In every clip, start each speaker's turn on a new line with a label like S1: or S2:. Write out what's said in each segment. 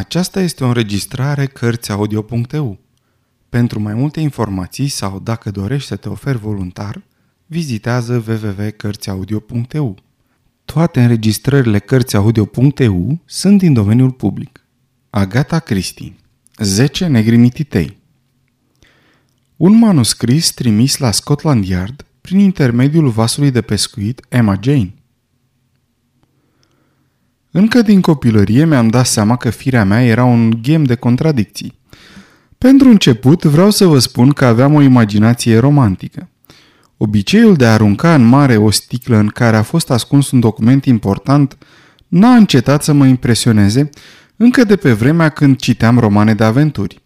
S1: Aceasta este o înregistrare Cărțiaudio.eu. Pentru mai multe informații sau dacă dorești să te oferi voluntar, vizitează www.cărțiaudio.eu. Toate înregistrările Cărțiaudio.eu sunt din domeniul public. Agata Cristi 10 negri mititei Un manuscris trimis la Scotland Yard prin intermediul vasului de pescuit Emma Jane. Încă din copilărie mi-am dat seama că firea mea era un ghem de contradicții. Pentru început vreau să vă spun că aveam o imaginație romantică. Obiceiul de a arunca în mare o sticlă în care a fost ascuns un document important n-a încetat să mă impresioneze încă de pe vremea când citeam romane de aventuri.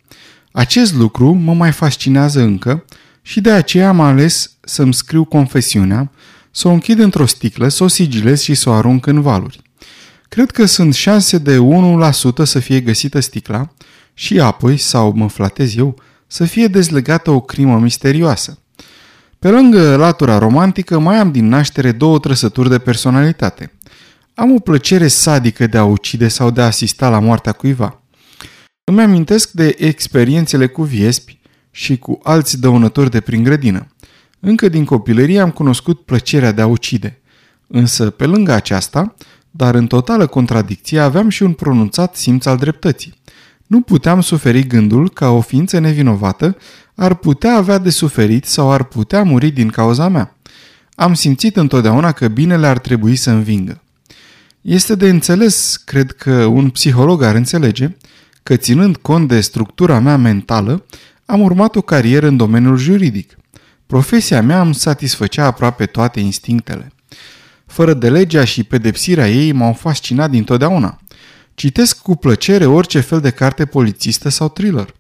S1: Acest lucru mă mai fascinează încă și de aceea am ales să-mi scriu confesiunea, să o închid într-o sticlă, să o sigilez și să o arunc în valuri. Cred că sunt șanse de 1% să fie găsită sticla și apoi, sau mă flatez eu, să fie dezlegată o crimă misterioasă. Pe lângă latura romantică, mai am din naștere două trăsături de personalitate. Am o plăcere sadică de a ucide sau de a asista la moartea cuiva. Îmi amintesc de experiențele cu viespi și cu alți dăunători de prin grădină. Încă din copilărie am cunoscut plăcerea de a ucide. Însă, pe lângă aceasta, dar în totală contradicție aveam și un pronunțat simț al dreptății. Nu puteam suferi gândul că o ființă nevinovată ar putea avea de suferit sau ar putea muri din cauza mea. Am simțit întotdeauna că binele ar trebui să învingă. Este de înțeles, cred că un psiholog ar înțelege, că ținând cont de structura mea mentală, am urmat o carieră în domeniul juridic. Profesia mea îmi satisfăcea aproape toate instinctele. Fără de legea și pedepsirea ei m-au fascinat dintotdeauna. Citesc cu plăcere orice fel de carte polițistă sau thriller.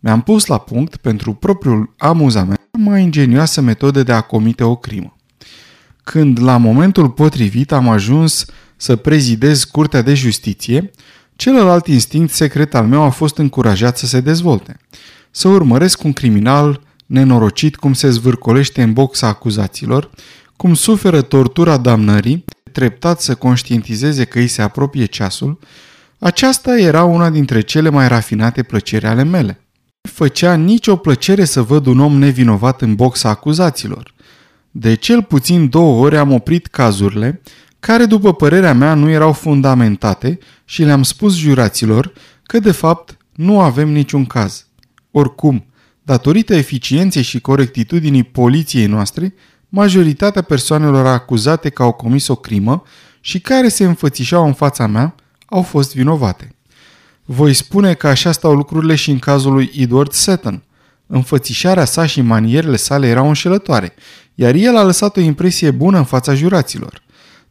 S1: Mi-am pus la punct, pentru propriul amuzament, mai ingenioasă metodă de a comite o crimă. Când, la momentul potrivit, am ajuns să prezidez Curtea de Justiție, celălalt instinct secret al meu a fost încurajat să se dezvolte. Să urmăresc un criminal nenorocit cum se zvârcolește în boxa acuzaților cum suferă tortura damnării, treptat să conștientizeze că îi se apropie ceasul, aceasta era una dintre cele mai rafinate plăceri ale mele. Făcea nicio plăcere să văd un om nevinovat în boxa acuzaților. De cel puțin două ori am oprit cazurile, care după părerea mea nu erau fundamentate și le-am spus juraților că de fapt nu avem niciun caz. Oricum, datorită eficienței și corectitudinii poliției noastre, majoritatea persoanelor acuzate că au comis o crimă și care se înfățișau în fața mea au fost vinovate. Voi spune că așa stau lucrurile și în cazul lui Edward Seton. Înfățișarea sa și manierele sale erau înșelătoare, iar el a lăsat o impresie bună în fața juraților.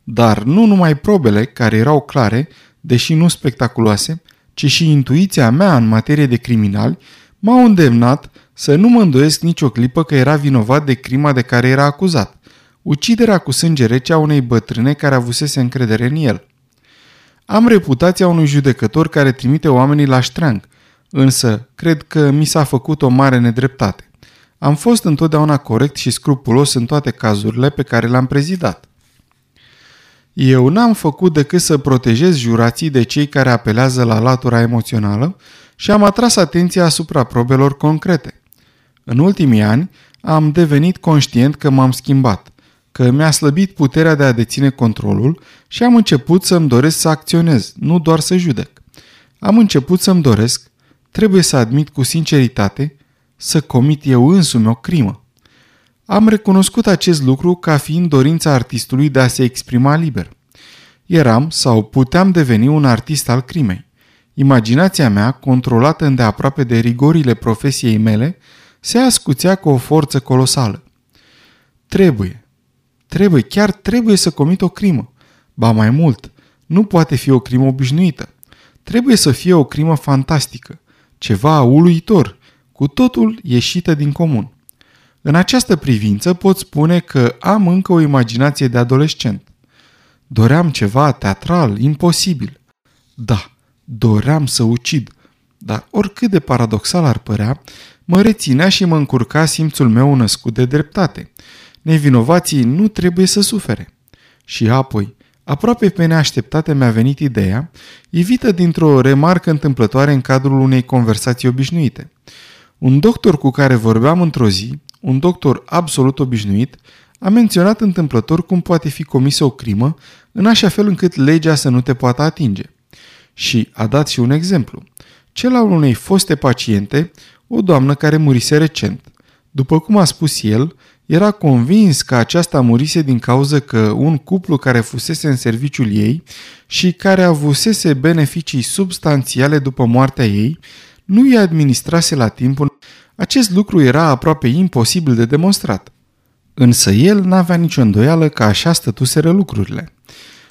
S1: Dar nu numai probele, care erau clare, deși nu spectaculoase, ci și intuiția mea în materie de criminali m-au îndemnat să nu mă îndoiesc nicio clipă că era vinovat de crima de care era acuzat, uciderea cu sânge rece a unei bătrâne care avusese încredere în el. Am reputația unui judecător care trimite oamenii la ștreang, însă cred că mi s-a făcut o mare nedreptate. Am fost întotdeauna corect și scrupulos în toate cazurile pe care le-am prezidat. Eu n-am făcut decât să protejez jurații de cei care apelează la latura emoțională și am atras atenția asupra probelor concrete. În ultimii ani am devenit conștient că m-am schimbat, că mi-a slăbit puterea de a deține controlul și am început să-mi doresc să acționez, nu doar să judec. Am început să-mi doresc, trebuie să admit cu sinceritate, să comit eu însumi o crimă. Am recunoscut acest lucru ca fiind dorința artistului de a se exprima liber. Eram sau puteam deveni un artist al crimei. Imaginația mea, controlată îndeaproape de rigorile profesiei mele, se ascuțea cu o forță colosală. Trebuie, trebuie, chiar trebuie să comit o crimă. Ba mai mult, nu poate fi o crimă obișnuită. Trebuie să fie o crimă fantastică, ceva uluitor, cu totul ieșită din comun. În această privință pot spune că am încă o imaginație de adolescent. Doream ceva teatral, imposibil. Da, doream să ucid, dar oricât de paradoxal ar părea, mă reținea și mă încurca simțul meu născut de dreptate. Nevinovații nu trebuie să sufere. Și apoi, Aproape pe neașteptate mi-a venit ideea, evită dintr-o remarcă întâmplătoare în cadrul unei conversații obișnuite. Un doctor cu care vorbeam într-o zi, un doctor absolut obișnuit, a menționat întâmplător cum poate fi comisă o crimă în așa fel încât legea să nu te poată atinge. Și a dat și un exemplu. Cel al unei foste paciente, o doamnă care murise recent. După cum a spus el, era convins că aceasta murise din cauza că un cuplu care fusese în serviciul ei și care avusese beneficii substanțiale după moartea ei, nu îi administrase la timp. Acest lucru era aproape imposibil de demonstrat. Însă el n-avea nicio îndoială că așa stătuseră lucrurile.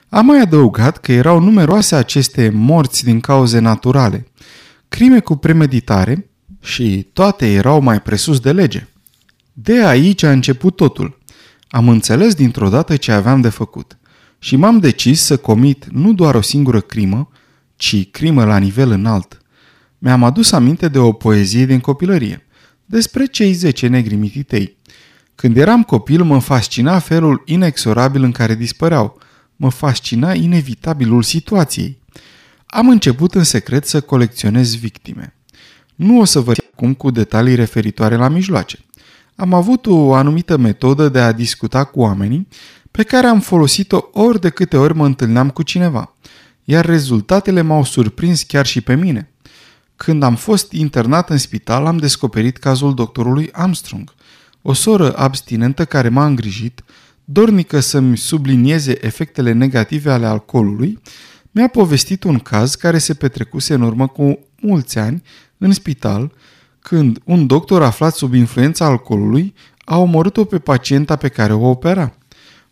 S1: A mai adăugat că erau numeroase aceste morți din cauze naturale, crime cu premeditare și toate erau mai presus de lege. De aici a început totul. Am înțeles dintr-o dată ce aveam de făcut și m-am decis să comit nu doar o singură crimă, ci crimă la nivel înalt. Mi-am adus aminte de o poezie din copilărie, despre cei zece negri mititei. Când eram copil, mă fascina felul inexorabil în care dispăreau. Mă fascina inevitabilul situației. Am început în secret să colecționez victime. Nu o să vă acum cu detalii referitoare la mijloace am avut o anumită metodă de a discuta cu oamenii pe care am folosit-o ori de câte ori mă întâlneam cu cineva, iar rezultatele m-au surprins chiar și pe mine. Când am fost internat în spital, am descoperit cazul doctorului Armstrong, o soră abstinentă care m-a îngrijit, dornică să-mi sublinieze efectele negative ale alcoolului, mi-a povestit un caz care se petrecuse în urmă cu mulți ani în spital când un doctor aflat sub influența alcoolului a omorât-o pe pacienta pe care o opera.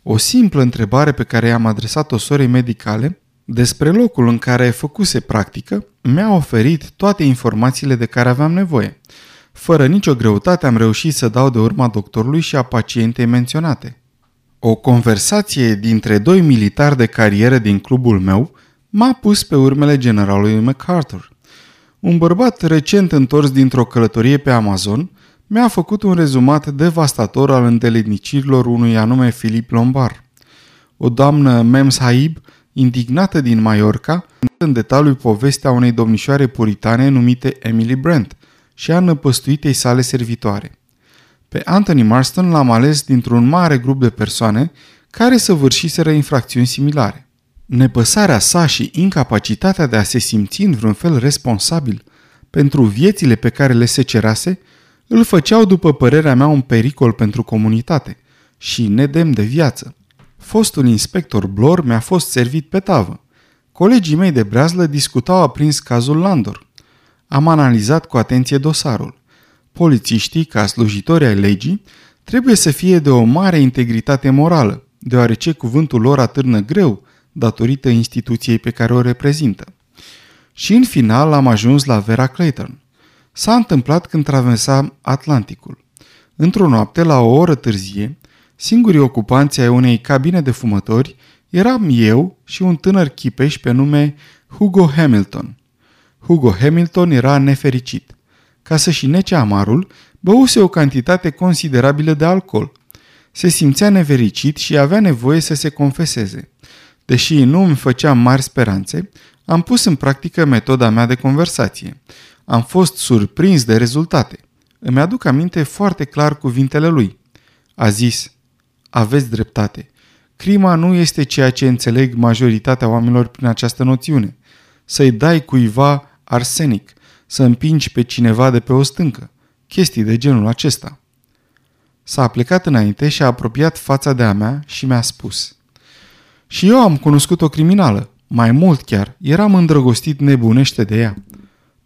S1: O simplă întrebare pe care i-am adresat-o sorei medicale despre locul în care făcuse practică mi-a oferit toate informațiile de care aveam nevoie. Fără nicio greutate am reușit să dau de urma doctorului și a pacientei menționate. O conversație dintre doi militari de carieră din clubul meu m-a pus pe urmele generalului MacArthur. Un bărbat recent întors dintr-o călătorie pe Amazon mi-a făcut un rezumat devastator al îndeletnicirilor unui anume Filip Lombar. O doamnă Mems Haib, indignată din Mallorca, în detaliu povestea unei domnișoare puritane numite Emily Brent și a năpăstuitei sale servitoare. Pe Anthony Marston l-am ales dintr-un mare grup de persoane care săvârșiseră infracțiuni similare. Nepăsarea sa și incapacitatea de a se simți în vreun fel responsabil pentru viețile pe care le secerase, îl făceau, după părerea mea, un pericol pentru comunitate și nedemn de viață. Fostul inspector Blor mi-a fost servit pe tavă. Colegii mei de breazlă discutau aprins cazul Landor. Am analizat cu atenție dosarul. Polițiștii, ca slujitori ai legii, trebuie să fie de o mare integritate morală, deoarece cuvântul lor atârnă greu datorită instituției pe care o reprezintă. Și în final am ajuns la Vera Clayton. S-a întâmplat când traversa Atlanticul. Într-o noapte, la o oră târzie, singurii ocupanți ai unei cabine de fumători eram eu și un tânăr chipeș pe nume Hugo Hamilton. Hugo Hamilton era nefericit. Ca să-și nece amarul, băuse o cantitate considerabilă de alcool. Se simțea nefericit și avea nevoie să se confeseze. Deși nu îmi făceam mari speranțe, am pus în practică metoda mea de conversație. Am fost surprins de rezultate. Îmi aduc aminte foarte clar cuvintele lui. A zis, aveți dreptate. Crima nu este ceea ce înțeleg majoritatea oamenilor prin această noțiune. Să-i dai cuiva arsenic, să împingi pe cineva de pe o stâncă. Chestii de genul acesta. S-a plecat înainte și a apropiat fața de a mea și mi-a spus – și eu am cunoscut o criminală. Mai mult chiar, eram îndrăgostit nebunește de ea.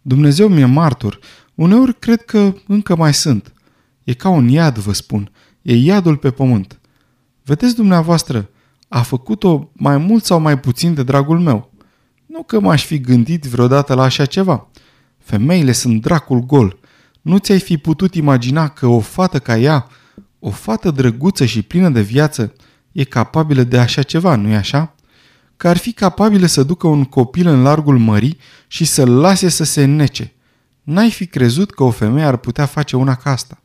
S1: Dumnezeu mi-e martor. Uneori cred că încă mai sunt. E ca un iad, vă spun. E iadul pe pământ. Vedeți dumneavoastră, a făcut-o mai mult sau mai puțin de dragul meu. Nu că m-aș fi gândit vreodată la așa ceva. Femeile sunt dracul gol. Nu ți-ai fi putut imagina că o fată ca ea, o fată drăguță și plină de viață, e capabilă de așa ceva, nu-i așa? Că ar fi capabilă să ducă un copil în largul mării și să-l lase să se nece. N-ai fi crezut că o femeie ar putea face una ca asta.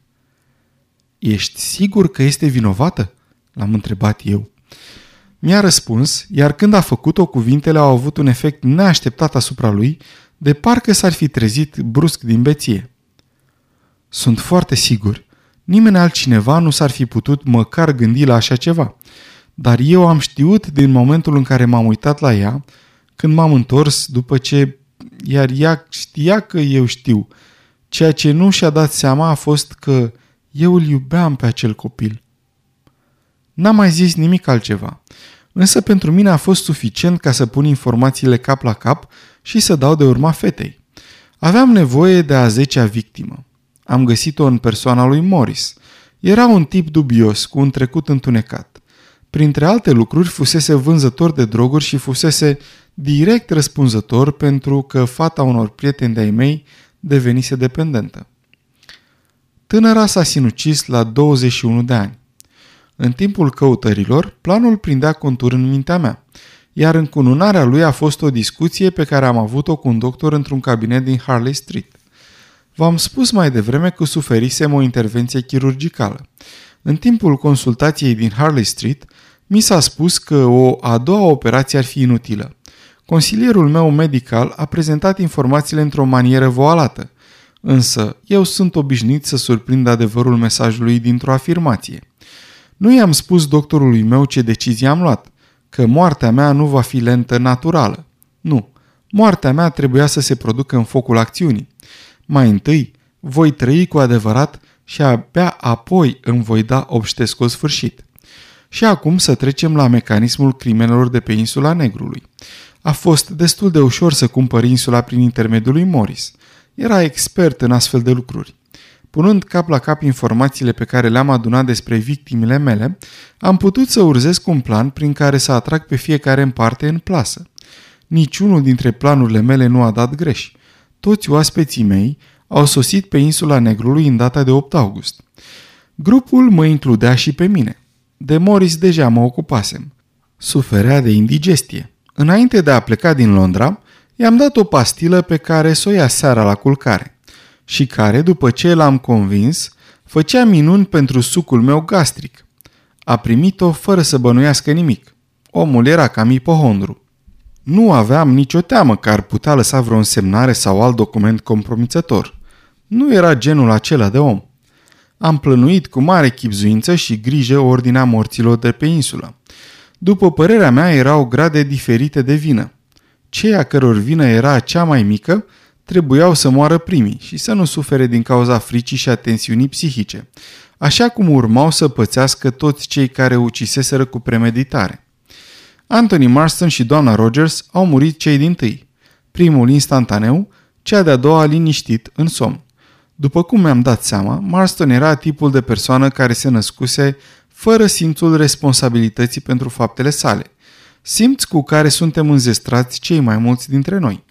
S1: Ești sigur că este vinovată? L-am întrebat eu. Mi-a răspuns, iar când a făcut-o, cuvintele au avut un efect neașteptat asupra lui, de parcă s-ar fi trezit brusc din beție. Sunt foarte sigur, nimeni altcineva nu s-ar fi putut măcar gândi la așa ceva. Dar eu am știut din momentul în care m-am uitat la ea, când m-am întors după ce, iar ea știa că eu știu, ceea ce nu și-a dat seama a fost că eu îl iubeam pe acel copil. N-am mai zis nimic altceva, însă pentru mine a fost suficient ca să pun informațiile cap la cap și să dau de urma fetei. Aveam nevoie de a zecea victimă. Am găsit-o în persoana lui Morris. Era un tip dubios, cu un trecut întunecat. Printre alte lucruri, fusese vânzător de droguri și fusese direct răspunzător pentru că fata unor prieteni de-ai mei devenise dependentă. Tânăra s-a sinucis la 21 de ani. În timpul căutărilor, planul prindea contur în mintea mea, iar încununarea lui a fost o discuție pe care am avut-o cu un doctor într-un cabinet din Harley Street. V-am spus mai devreme că suferisem o intervenție chirurgicală. În timpul consultației din Harley Street, mi s-a spus că o a doua operație ar fi inutilă. Consilierul meu medical a prezentat informațiile într-o manieră voalată, însă eu sunt obișnuit să surprind adevărul mesajului dintr-o afirmație. Nu i-am spus doctorului meu ce decizie am luat, că moartea mea nu va fi lentă naturală. Nu, moartea mea trebuia să se producă în focul acțiunii. Mai întâi, voi trăi cu adevărat și abia apoi îmi voi da obștescul sfârșit. Și acum să trecem la mecanismul crimelor de pe insula Negrului. A fost destul de ușor să cumpăr insula prin intermediul lui Morris. Era expert în astfel de lucruri. Punând cap la cap informațiile pe care le-am adunat despre victimele mele, am putut să urzesc un plan prin care să atrag pe fiecare în parte în plasă. Niciunul dintre planurile mele nu a dat greș. Toți oaspeții mei au sosit pe insula Negrului în data de 8 august. Grupul mă includea și pe mine. De Morris deja mă ocupasem. Suferea de indigestie. Înainte de a pleca din Londra, i-am dat o pastilă pe care să o ia seara la culcare și care, după ce l-am convins, făcea minuni pentru sucul meu gastric. A primit-o fără să bănuiască nimic. Omul era cam ipohondru. Nu aveam nicio teamă că ar putea lăsa vreo însemnare sau alt document compromițător. Nu era genul acela de om. Am plănuit cu mare chipzuință și grijă ordinea morților de pe insulă. După părerea mea, erau grade diferite de vină. Ceea căror vină era cea mai mică, trebuiau să moară primii și să nu sufere din cauza fricii și a tensiunii psihice, așa cum urmau să pățească toți cei care uciseseră cu premeditare. Anthony Marston și doamna Rogers au murit cei din tâi. Primul instantaneu, cea de-a doua liniștit, în somn. După cum mi-am dat seama, Marston era tipul de persoană care se născuse fără simțul responsabilității pentru faptele sale, simți cu care suntem înzestrați cei mai mulți dintre noi.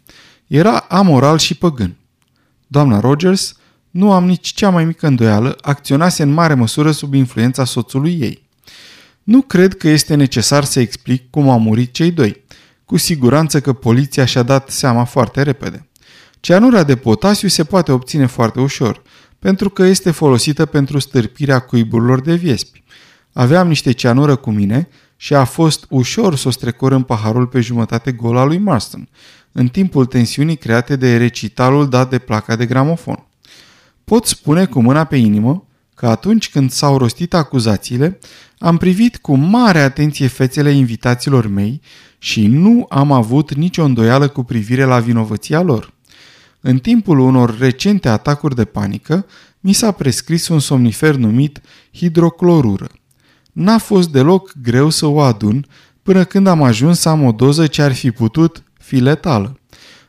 S1: Era amoral și păgân. Doamna Rogers, nu am nici cea mai mică îndoială, acționase în mare măsură sub influența soțului ei. Nu cred că este necesar să explic cum au murit cei doi. Cu siguranță că poliția și-a dat seama foarte repede. Cianura de potasiu se poate obține foarte ușor, pentru că este folosită pentru stârpirea cuiburilor de viespi. Aveam niște cianură cu mine și a fost ușor să o strecor în paharul pe jumătate gol al lui Marston, în timpul tensiunii create de recitalul dat de placa de gramofon. Pot spune cu mâna pe inimă că atunci când s-au rostit acuzațiile, am privit cu mare atenție fețele invitaților mei și nu am avut nicio îndoială cu privire la vinovăția lor. În timpul unor recente atacuri de panică, mi s-a prescris un somnifer numit hidroclorură. N-a fost deloc greu să o adun până când am ajuns să am o doză ce ar fi putut fi letală.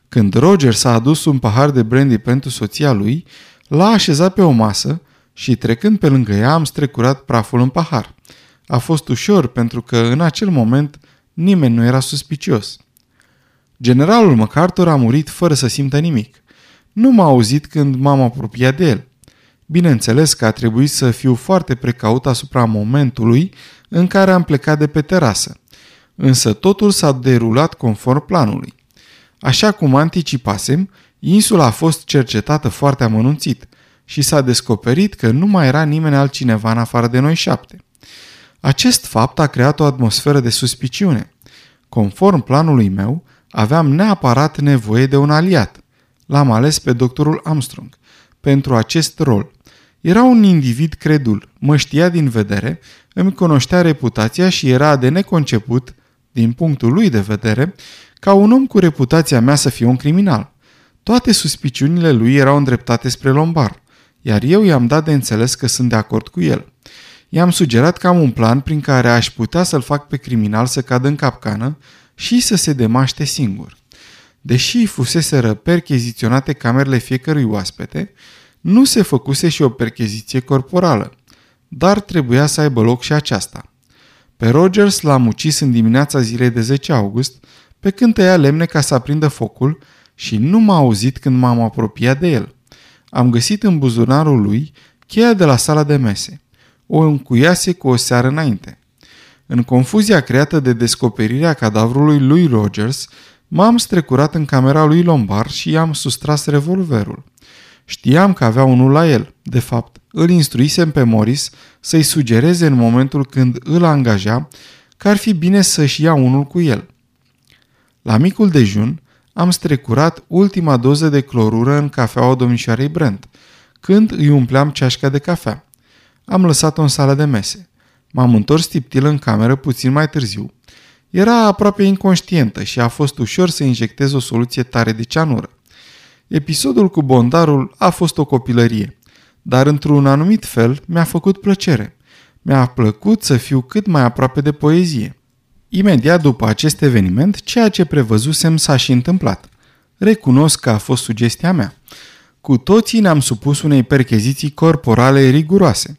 S1: Când Roger s-a adus un pahar de brandy pentru soția lui, l-a așezat pe o masă și trecând pe lângă ea am strecurat praful în pahar. A fost ușor pentru că în acel moment nimeni nu era suspicios. Generalul MacArthur a murit fără să simtă nimic. Nu m-a auzit când m-am apropiat de el. Bineînțeles că a trebuit să fiu foarte precaut asupra momentului în care am plecat de pe terasă. Însă totul s-a derulat conform planului. Așa cum anticipasem, insula a fost cercetată foarte amănunțit și s-a descoperit că nu mai era nimeni altcineva în afară de noi șapte. Acest fapt a creat o atmosferă de suspiciune. Conform planului meu, aveam neapărat nevoie de un aliat. L-am ales pe doctorul Armstrong pentru acest rol. Era un individ credul, mă știa din vedere, îmi cunoștea reputația și era de neconceput, din punctul lui de vedere, ca un om cu reputația mea să fie un criminal. Toate suspiciunile lui erau îndreptate spre Lombar, iar eu i-am dat de înțeles că sunt de acord cu el. I-am sugerat că am un plan prin care aș putea să-l fac pe criminal să cadă în capcană și să se demaște singur. Deși fuseseră percheziționate camerele fiecărui oaspete, nu se făcuse și o percheziție corporală, dar trebuia să aibă loc și aceasta. Pe Rogers l-am ucis în dimineața zilei de 10 august, pe când tăia lemne ca să aprindă focul și nu m-a auzit când m-am apropiat de el. Am găsit în buzunarul lui cheia de la sala de mese. O încuiase cu o seară înainte. În confuzia creată de descoperirea cadavrului lui Rogers, m-am strecurat în camera lui Lombard și i-am sustras revolverul. Știam că avea unul la el. De fapt, îl instruisem pe Morris să-i sugereze în momentul când îl angaja că ar fi bine să-și ia unul cu el. La micul dejun, am strecurat ultima doză de clorură în cafeaua domnișoarei Brent, când îi umpleam ceașca de cafea. Am lăsat-o în sala de mese. M-am întors tiptil în cameră puțin mai târziu. Era aproape inconștientă și a fost ușor să injectez o soluție tare de ceanură. Episodul cu bondarul a fost o copilărie, dar într-un anumit fel mi-a făcut plăcere. Mi-a plăcut să fiu cât mai aproape de poezie. Imediat după acest eveniment, ceea ce prevăzusem s-a și întâmplat. Recunosc că a fost sugestia mea. Cu toții ne-am supus unei percheziții corporale riguroase.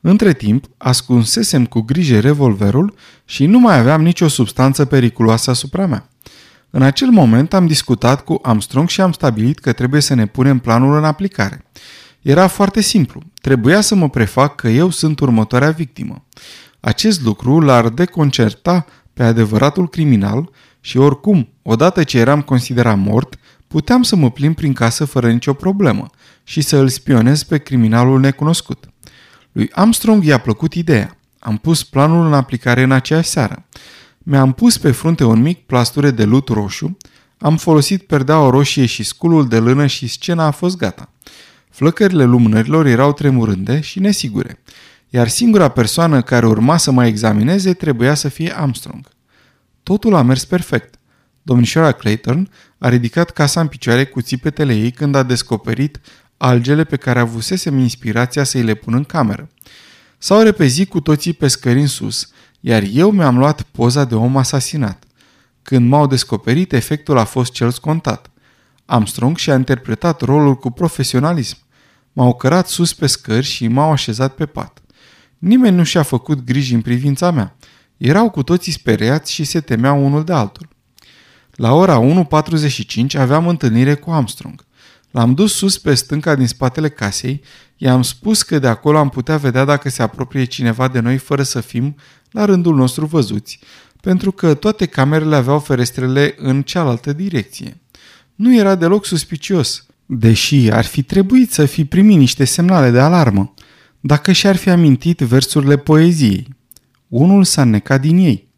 S1: Între timp, ascunsesem cu grijă revolverul și nu mai aveam nicio substanță periculoasă asupra mea. În acel moment am discutat cu Armstrong și am stabilit că trebuie să ne punem planul în aplicare. Era foarte simplu. Trebuia să mă prefac că eu sunt următoarea victimă. Acest lucru l-ar deconcerta pe adevăratul criminal și oricum, odată ce eram considerat mort, puteam să mă plimb prin casă fără nicio problemă și să îl spionez pe criminalul necunoscut. Lui Armstrong i-a plăcut ideea. Am pus planul în aplicare în aceeași seară. Mi-am pus pe frunte un mic plasture de lut roșu, am folosit perdeaua roșie și sculul de lână și scena a fost gata. Flăcările lumânărilor erau tremurânde și nesigure, iar singura persoană care urma să mă examineze trebuia să fie Armstrong. Totul a mers perfect. Domnișoara Clayton a ridicat casa în picioare cu țipetele ei când a descoperit algele pe care avusesem inspirația să-i le pun în cameră. S-au repezit cu toții pe scări în sus, iar eu mi-am luat poza de om asasinat. Când m-au descoperit, efectul a fost cel scontat. Armstrong și-a interpretat rolul cu profesionalism. M-au cărat sus pe scări și m-au așezat pe pat. Nimeni nu și-a făcut griji în privința mea. Erau cu toții speriați și se temeau unul de altul. La ora 1.45 aveam întâlnire cu Armstrong. L-am dus sus pe stânca din spatele casei, i-am spus că de acolo am putea vedea dacă se apropie cineva de noi fără să fim, la rândul nostru, văzuți, pentru că toate camerele aveau ferestrele în cealaltă direcție. Nu era deloc suspicios, deși ar fi trebuit să fi primit niște semnale de alarmă, dacă și-ar fi amintit versurile poeziei. Unul s-a necat din ei.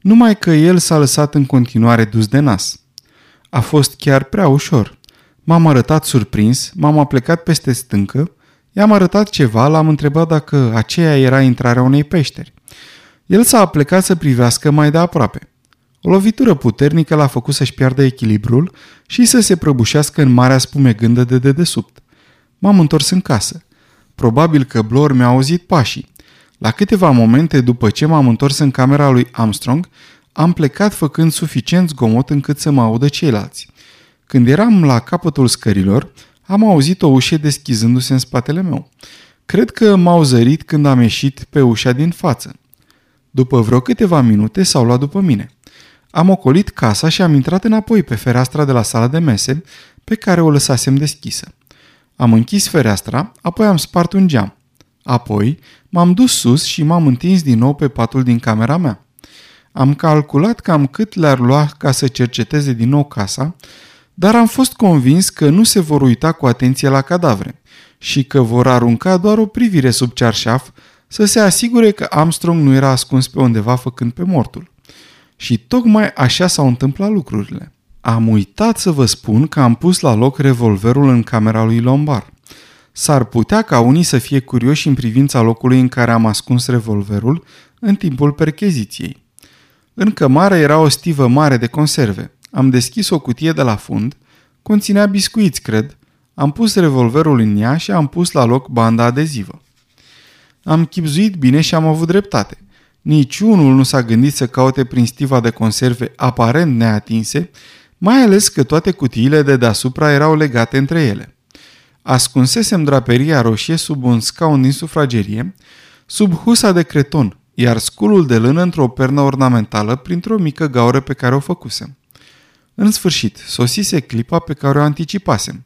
S1: Numai că el s-a lăsat în continuare dus de nas. A fost chiar prea ușor. M-am arătat surprins, m-am aplecat peste stâncă, i-am arătat ceva, l-am întrebat dacă aceea era intrarea unei peșteri. El s-a aplecat să privească mai de aproape. O lovitură puternică l-a făcut să-și piardă echilibrul și să se prăbușească în marea spumegândă de dedesubt. M-am întors în casă. Probabil că Blor mi-a auzit pașii. La câteva momente după ce m-am întors în camera lui Armstrong, am plecat făcând suficient zgomot încât să mă audă ceilalți. Când eram la capătul scărilor, am auzit o ușă deschizându-se în spatele meu. Cred că m-au zărit când am ieșit pe ușa din față. După vreo câteva minute s-au luat după mine. Am ocolit casa și am intrat înapoi pe fereastra de la sala de mese, pe care o lăsasem deschisă. Am închis fereastra, apoi am spart un geam. Apoi m-am dus sus și m-am întins din nou pe patul din camera mea. Am calculat cam cât le-ar lua ca să cerceteze din nou casa dar am fost convins că nu se vor uita cu atenție la cadavre și că vor arunca doar o privire sub cearșaf să se asigure că Armstrong nu era ascuns pe undeva făcând pe mortul. Și tocmai așa s-au întâmplat lucrurile. Am uitat să vă spun că am pus la loc revolverul în camera lui Lombard. S-ar putea ca unii să fie curioși în privința locului în care am ascuns revolverul în timpul percheziției. În cămară era o stivă mare de conserve. Am deschis o cutie de la fund, conținea biscuiți, cred. Am pus revolverul în ea și am pus la loc banda adezivă. Am chipzuit bine și am avut dreptate. Niciunul nu s-a gândit să caute prin stiva de conserve aparent neatinse, mai ales că toate cutiile de deasupra erau legate între ele. Ascunsesem draperia roșie sub un scaun din sufragerie, sub husa de creton, iar sculul de lână într-o pernă ornamentală printr-o mică gaură pe care o făcusem. În sfârșit, sosise clipa pe care o anticipasem.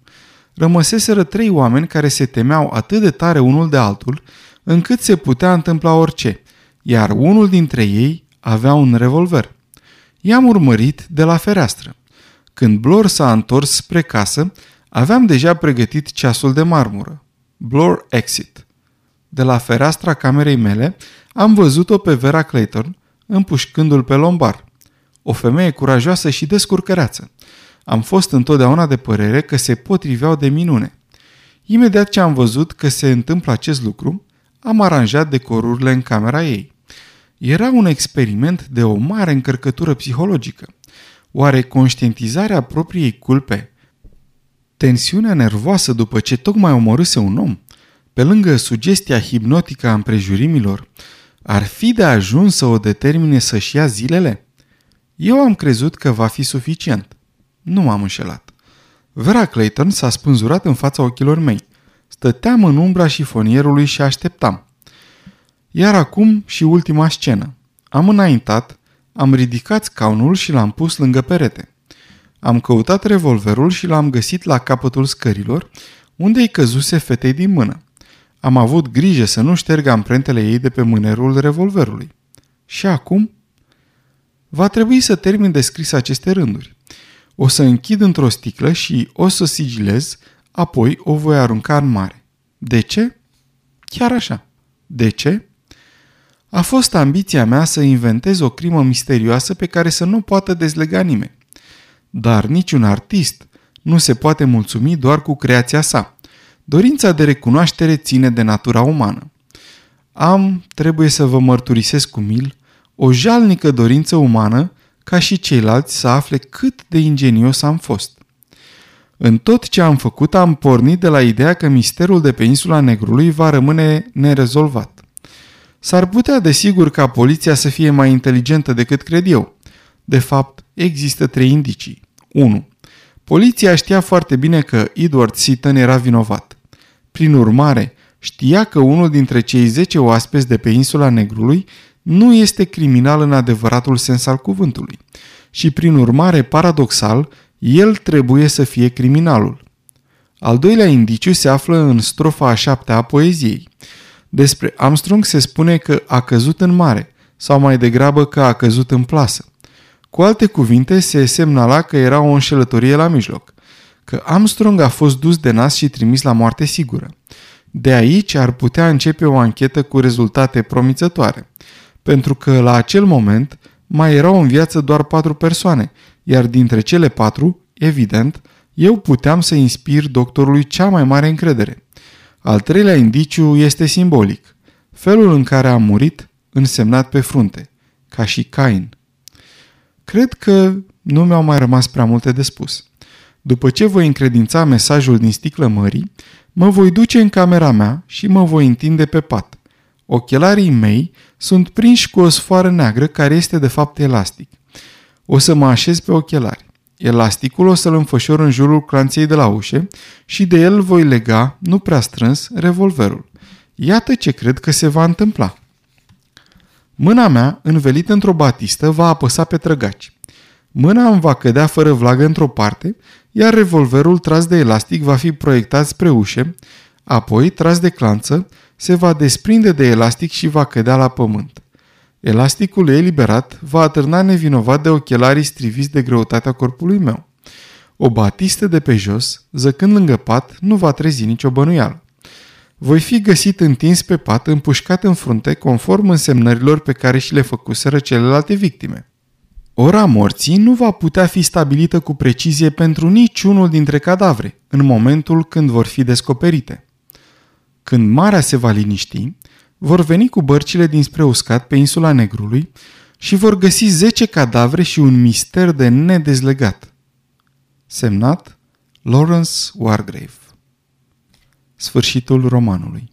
S1: Rămăseseră trei oameni care se temeau atât de tare unul de altul, încât se putea întâmpla orice, iar unul dintre ei avea un revolver. I-am urmărit de la fereastră. Când Blor s-a întors spre casă, aveam deja pregătit ceasul de marmură. Blor Exit. De la fereastra camerei mele am văzut-o pe Vera Clayton împușcându-l pe lombar. O femeie curajoasă și descurcăreață. Am fost întotdeauna de părere că se potriveau de minune. Imediat ce am văzut că se întâmplă acest lucru, am aranjat decorurile în camera ei. Era un experiment de o mare încărcătură psihologică. Oare conștientizarea propriei culpe, tensiunea nervoasă după ce tocmai omorâse un om, pe lângă sugestia hipnotică a împrejurimilor, ar fi de ajuns să o determine să-și ia zilele? Eu am crezut că va fi suficient. Nu m-am înșelat. Vera Clayton s-a spânzurat în fața ochilor mei. Stăteam în umbra șifonierului și așteptam. Iar acum și ultima scenă. Am înaintat, am ridicat scaunul și l-am pus lângă perete. Am căutat revolverul și l-am găsit la capătul scărilor, unde îi căzuse fetei din mână. Am avut grijă să nu șterg amprentele ei de pe mânerul revolverului. Și acum? Va trebui să termin de scris aceste rânduri. O să închid într-o sticlă și o să sigilez, apoi o voi arunca în mare. De ce? Chiar așa. De ce? A fost ambiția mea să inventez o crimă misterioasă pe care să nu poată dezlega nimeni. Dar niciun artist nu se poate mulțumi doar cu creația sa. Dorința de recunoaștere ține de natura umană. Am, trebuie să vă mărturisesc cu mil, o jalnică dorință umană ca și ceilalți să afle cât de ingenios am fost. În tot ce am făcut am pornit de la ideea că misterul de pe insula Negrului va rămâne nerezolvat. S-ar putea, desigur, ca poliția să fie mai inteligentă decât cred eu. De fapt, există trei indicii. 1. Poliția știa foarte bine că Edward Seaton era vinovat. Prin urmare, știa că unul dintre cei 10 oaspeți de pe insula Negrului nu este criminal în adevăratul sens al cuvântului. Și prin urmare, paradoxal, el trebuie să fie criminalul. Al doilea indiciu se află în strofa a șaptea a poeziei. Despre Armstrong se spune că a căzut în mare, sau mai degrabă că a căzut în plasă. Cu alte cuvinte, se semnala că era o înșelătorie la mijloc, că Armstrong a fost dus de nas și trimis la moarte sigură. De aici ar putea începe o anchetă cu rezultate promițătoare, pentru că la acel moment mai erau în viață doar patru persoane, iar dintre cele patru, evident, eu puteam să inspir doctorului cea mai mare încredere. Al treilea indiciu este simbolic. Felul în care a murit, însemnat pe frunte, ca și Cain. Cred că nu mi-au mai rămas prea multe de spus. După ce voi încredința mesajul din sticlă mării, mă voi duce în camera mea și mă voi întinde pe pat. Ochelarii mei sunt prinși cu o sfoară neagră care este de fapt elastic. O să mă așez pe ochelari. Elasticul o să-l înfășor în jurul clanței de la ușe și de el voi lega, nu prea strâns, revolverul. Iată ce cred că se va întâmpla. Mâna mea, învelită într-o batistă, va apăsa pe trăgaci. Mâna îmi va cădea fără vlagă într-o parte, iar revolverul tras de elastic va fi proiectat spre ușe, apoi, tras de clanță, se va desprinde de elastic și va cădea la pământ. Elasticul eliberat va atârna nevinovat de ochelarii striviți de greutatea corpului meu. O batistă de pe jos, zăcând lângă pat, nu va trezi nicio bănuială. voi fi găsit întins pe pat, împușcat în frunte, conform însemnărilor pe care și le făcuseră celelalte victime. Ora morții nu va putea fi stabilită cu precizie pentru niciunul dintre cadavre, în momentul când vor fi descoperite. Când marea se va liniști, vor veni cu bărcile dinspre uscat pe insula Negrului și vor găsi 10 cadavre și un mister de nedezlegat. Semnat Lawrence Wargrave Sfârșitul romanului